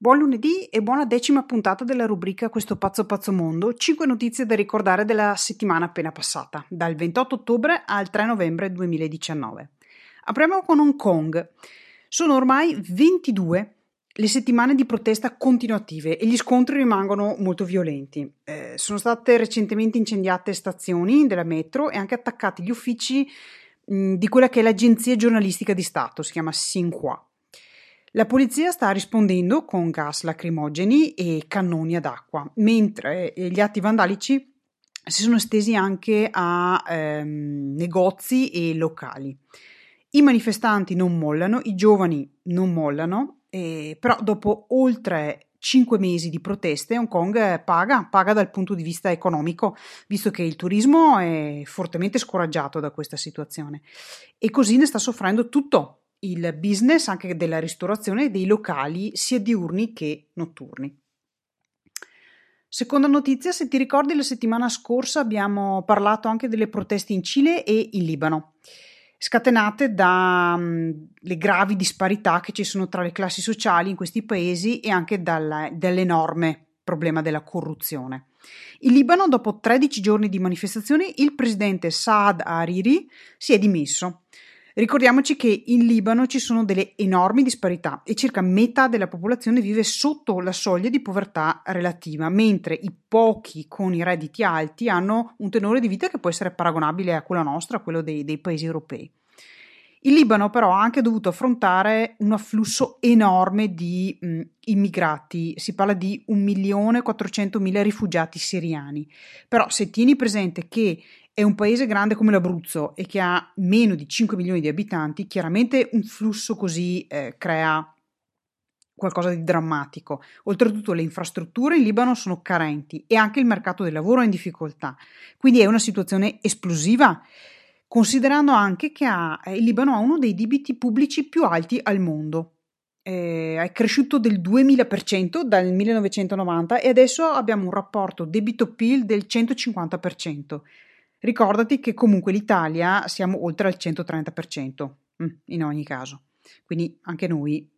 Buon lunedì e buona decima puntata della rubrica Questo pazzo pazzo mondo, 5 notizie da ricordare della settimana appena passata, dal 28 ottobre al 3 novembre 2019. Apriamo con Hong Kong. Sono ormai 22 le settimane di protesta continuative e gli scontri rimangono molto violenti. Eh, sono state recentemente incendiate stazioni della metro e anche attaccati gli uffici mh, di quella che è l'agenzia giornalistica di Stato, si chiama Xinhua. La polizia sta rispondendo con gas lacrimogeni e cannoni ad acqua, mentre gli atti vandalici si sono estesi anche a ehm, negozi e locali. I manifestanti non mollano, i giovani non mollano, eh, però dopo oltre cinque mesi di proteste Hong Kong paga, paga dal punto di vista economico, visto che il turismo è fortemente scoraggiato da questa situazione e così ne sta soffrendo tutto il business anche della ristorazione dei locali sia diurni che notturni. Seconda notizia, se ti ricordi la settimana scorsa abbiamo parlato anche delle proteste in Cile e in Libano, scatenate dalle mm, gravi disparità che ci sono tra le classi sociali in questi paesi e anche dalla, dall'enorme problema della corruzione. In Libano, dopo 13 giorni di manifestazioni, il presidente Saad Hariri si è dimesso Ricordiamoci che in Libano ci sono delle enormi disparità e circa metà della popolazione vive sotto la soglia di povertà relativa, mentre i pochi con i redditi alti hanno un tenore di vita che può essere paragonabile a quello nostro, a quello dei, dei paesi europei. Il Libano però ha anche dovuto affrontare un afflusso enorme di mh, immigrati, si parla di 1.400.000 rifugiati siriani. Però se tieni presente che è un paese grande come l'Abruzzo e che ha meno di 5 milioni di abitanti, chiaramente un flusso così eh, crea qualcosa di drammatico. Oltretutto le infrastrutture in Libano sono carenti e anche il mercato del lavoro è in difficoltà. Quindi è una situazione esplosiva, considerando anche che ha, eh, il Libano ha uno dei debiti pubblici più alti al mondo. Eh, è cresciuto del 2000% dal 1990 e adesso abbiamo un rapporto debito-PIL del 150%. Ricordati che comunque l'Italia siamo oltre al 130%, mm, in ogni caso. Quindi anche noi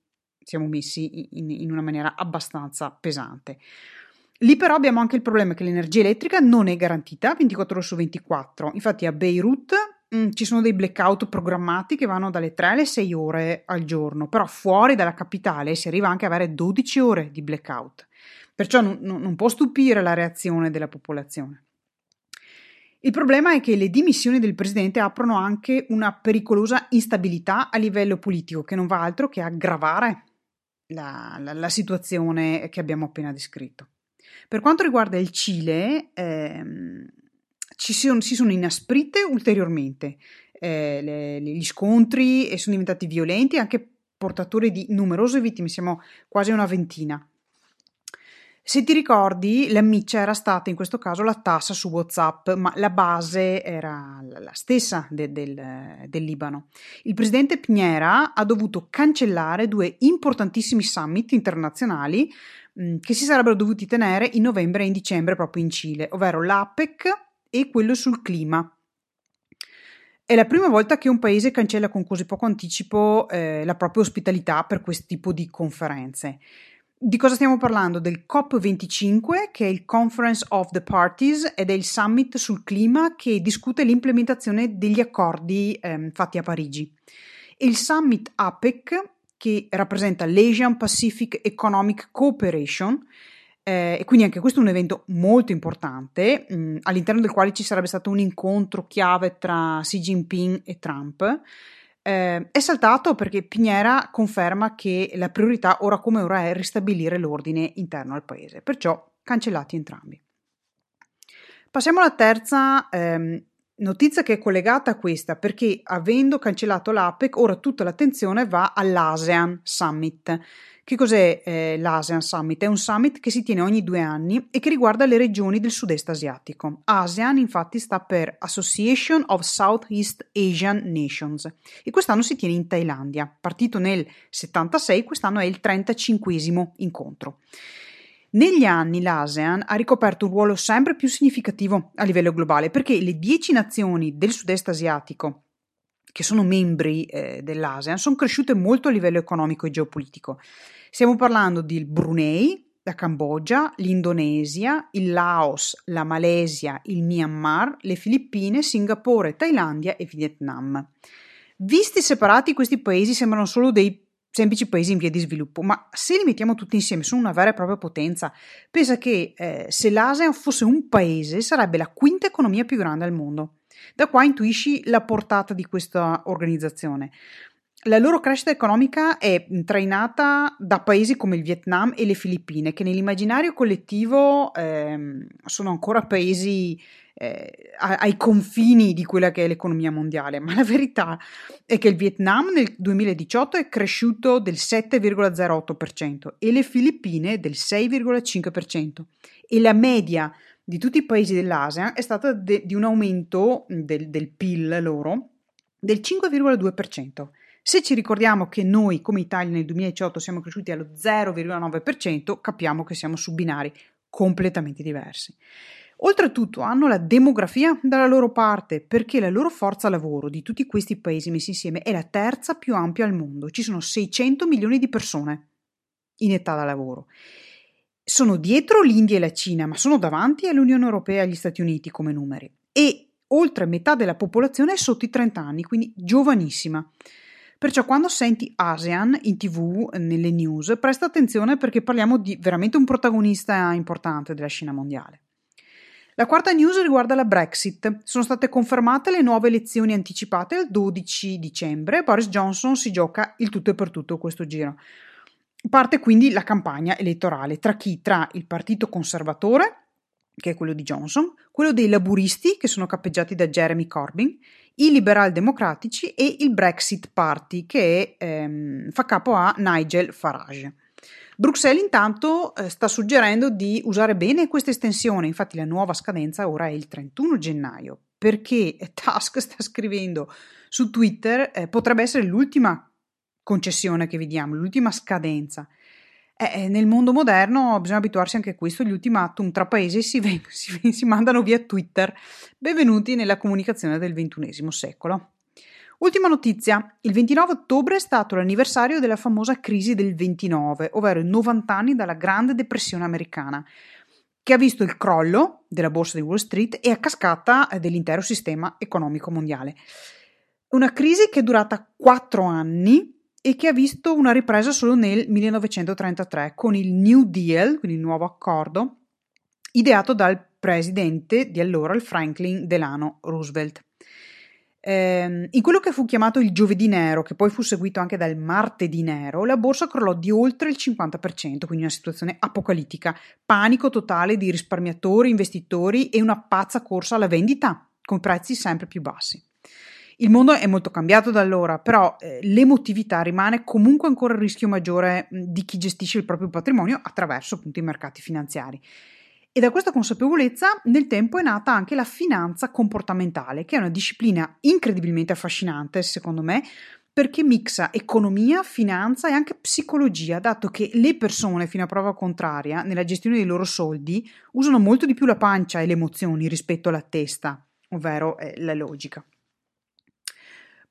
siamo messi in, in una maniera abbastanza pesante. Lì però abbiamo anche il problema che l'energia elettrica non è garantita 24 ore su 24. Infatti a Beirut mh, mm, ci sono dei blackout programmati che vanno dalle 3 alle 6 ore al giorno, però fuori dalla capitale si arriva anche ad avere 12 ore di blackout. Perciò non, non può stupire la reazione della popolazione. Il problema è che le dimissioni del presidente aprono anche una pericolosa instabilità a livello politico, che non va altro che aggravare la, la, la situazione che abbiamo appena descritto. Per quanto riguarda il Cile, ehm, ci sono, si sono inasprite ulteriormente eh, le, gli scontri e sono diventati violenti, anche portatori di numerose vittime, siamo quasi una ventina. Se ti ricordi, la miccia era stata in questo caso la tassa su WhatsApp, ma la base era la stessa de, del, del, Libano. Il presidente Piñera ha dovuto cancellare due importantissimi summit internazionali mh, mm, che si sarebbero dovuti tenere in novembre e in dicembre proprio in Cile, ovvero l'APEC e quello sul clima. È la prima volta che un paese cancella con così poco anticipo eh, la propria ospitalità per questo tipo di conferenze. Di cosa stiamo parlando? Del COP25, che è il Conference of the Parties ed è il summit sul clima che discute l'implementazione degli accordi ehm, fatti a Parigi. Il summit APEC, che rappresenta l'Asian Pacific Economic Cooperation, eh, e quindi anche questo è un evento molto importante, mh, all'interno del quale ci sarebbe stato un incontro chiave tra Xi Jinping e Trump eh, è saltato perché Pignera conferma che la priorità ora come ora è ristabilire l'ordine interno al paese, perciò cancellati entrambi. Passiamo alla terza ehm, notizia che è collegata a questa, perché avendo cancellato l'APEC, ora tutta l'attenzione va all'ASEAN Summit, che cos'è eh, l'ASEAN Summit? È un summit che si tiene ogni due anni e che riguarda le regioni del sud-est asiatico. ASEAN infatti sta per Association of Southeast Asian Nations e quest'anno si tiene in Thailandia. Partito nel 76, quest'anno è il 35 incontro. Negli anni l'ASEAN ha ricoperto un ruolo sempre più significativo a livello globale perché le dieci nazioni del sud-est asiatico che sono membri eh, dell'ASEAN sono cresciute molto a livello economico e geopolitico. Stiamo parlando del Brunei, la Cambogia, l'Indonesia, il Laos, la Malesia, il Myanmar, le Filippine, Singapore, Thailandia e Vietnam. Visti separati questi paesi sembrano solo dei semplici paesi in via di sviluppo, ma se li mettiamo tutti insieme sono una vera e propria potenza. Pensa che eh, se l'ASEAN fosse un paese sarebbe la quinta economia più grande al mondo. Da qua intuisci la portata di questa organizzazione. La loro crescita economica è trainata da paesi come il Vietnam e le Filippine, che nell'immaginario collettivo eh, sono ancora paesi eh, ai confini di quella che è l'economia mondiale, ma la verità è che il Vietnam nel 2018 è cresciuto del 7,08% e le Filippine del 6,5% e la media di tutti i paesi dell'Asia è stata de- di un aumento del, del PIL loro del 5,2%. Se ci ricordiamo che noi come Italia nel 2018 siamo cresciuti allo 0,9%, capiamo che siamo su binari completamente diversi. Oltretutto hanno la demografia dalla loro parte perché la loro forza lavoro di tutti questi paesi messi insieme è la terza più ampia al mondo. Ci sono 600 milioni di persone in età da lavoro. Sono dietro l'India e la Cina, ma sono davanti all'Unione Europea e agli Stati Uniti come numeri. E oltre metà della popolazione è sotto i 30 anni, quindi giovanissima. Perciò quando senti ASEAN in tv, nelle news, presta attenzione perché parliamo di veramente un protagonista importante della scena mondiale. La quarta news riguarda la Brexit. Sono state confermate le nuove elezioni anticipate il 12 dicembre. Boris Johnson si gioca il tutto e per tutto questo giro. Parte quindi la campagna elettorale tra chi? Tra il partito conservatore, che è quello di Johnson, quello dei laburisti, che sono cappeggiati da Jeremy Corbyn, i liberal democratici e il Brexit Party che ehm, fa capo a Nigel Farage. Bruxelles intanto eh, sta suggerendo di usare bene questa estensione, infatti la nuova scadenza ora è il 31 gennaio, perché Tusk sta scrivendo su Twitter eh, potrebbe essere l'ultima concessione che vediamo, l'ultima scadenza. Eh, nel mondo moderno bisogna abituarsi anche a questo, gli ultimatum tra paesi si, ven- si, si mandano via Twitter. Benvenuti nella comunicazione del XXI secolo. Ultima notizia, il 29 ottobre è stato l'anniversario della famosa crisi del 29, ovvero i 90 anni dalla Grande Depressione americana, che ha visto il crollo della borsa di Wall Street e a cascata eh, dell'intero sistema economico mondiale. Una crisi che è durata quattro anni e che ha visto una ripresa solo nel 1933 con il New Deal, quindi il nuovo accordo, ideato dal presidente di allora, il Franklin Delano Roosevelt. Eh, in quello che fu chiamato il giovedì nero, che poi fu seguito anche dal martedì nero, la borsa crollò di oltre il 50%, quindi una situazione apocalittica, panico totale di risparmiatori, investitori e una pazza corsa alla vendita, con prezzi sempre più bassi. Il mondo è molto cambiato da allora, però eh, l'emotività rimane comunque ancora il rischio maggiore di chi gestisce il proprio patrimonio attraverso appunto i mercati finanziari. E da questa consapevolezza nel tempo è nata anche la finanza comportamentale, che è una disciplina incredibilmente affascinante, secondo me, perché mixa economia, finanza e anche psicologia, dato che le persone, fino a prova contraria, nella gestione dei loro soldi, usano molto di più la pancia e le emozioni rispetto alla testa, ovvero eh, la logica.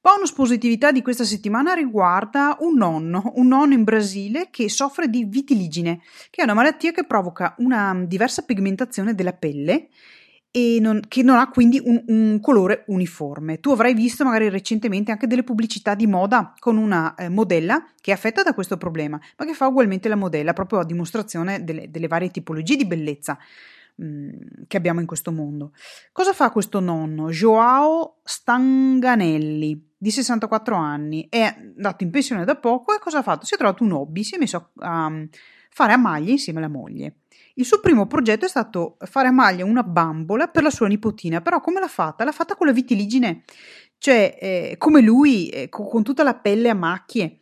Bonus positività di questa settimana riguarda un nonno, un nonno in Brasile che soffre di vitiligine, che è una malattia che provoca una diversa pigmentazione della pelle e non, che non ha quindi un, un, colore uniforme. Tu avrai visto magari recentemente anche delle pubblicità di moda con una eh, modella che è affetta da questo problema, ma che fa ugualmente la modella proprio a dimostrazione delle, delle varie tipologie di bellezza. Mm, che abbiamo in questo mondo. Cosa fa questo nonno? Joao Stanganelli, di 64 anni, è andato in pensione da poco e cosa ha fatto? Si è trovato un hobby, si è messo a fare a maglia insieme alla moglie. Il suo primo progetto è stato fare a maglia una bambola per la sua nipotina, però come l'ha fatta? L'ha fatta con la vitiligine, cioè eh, come lui, eh, con, con tutta la pelle a macchie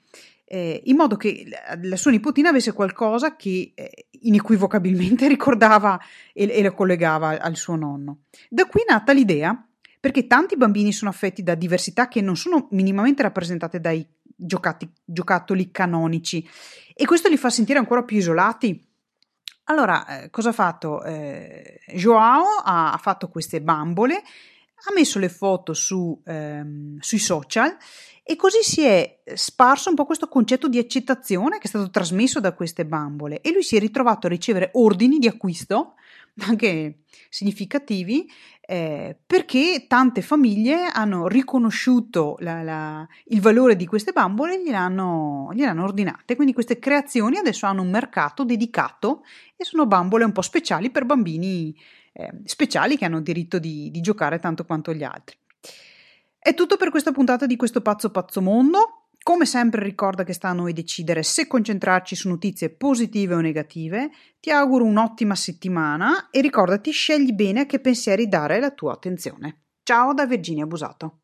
eh, in modo che la sua nipotina avesse qualcosa che eh, inequivocabilmente ricordava e, e lo collegava al suo nonno. Da qui è nata l'idea, perché tanti bambini sono affetti da diversità che non sono minimamente rappresentate dai giocati, giocattoli canonici e questo li fa sentire ancora più isolati. Allora, eh, cosa ha fatto? Eh, Joao ha, ha fatto queste bambole ha messo le foto su, ehm, sui social e così si è sparso un po' questo concetto di accettazione che è stato trasmesso da queste bambole e lui si è ritrovato a ricevere ordini di acquisto anche significativi eh, perché tante famiglie hanno riconosciuto la, la, il valore di queste bambole e gliel'hanno, gliel'hanno ordinate. Quindi queste creazioni adesso hanno un mercato dedicato e sono bambole un po' speciali per bambini eh, speciali che hanno diritto di, di giocare tanto quanto gli altri. È tutto per questa puntata di questo pazzo pazzo mondo. Come sempre ricorda che sta a noi decidere se concentrarci su notizie positive o negative. Ti auguro un'ottima settimana e ricordati scegli bene a che pensieri dare la tua attenzione. Ciao da Virginia Busato.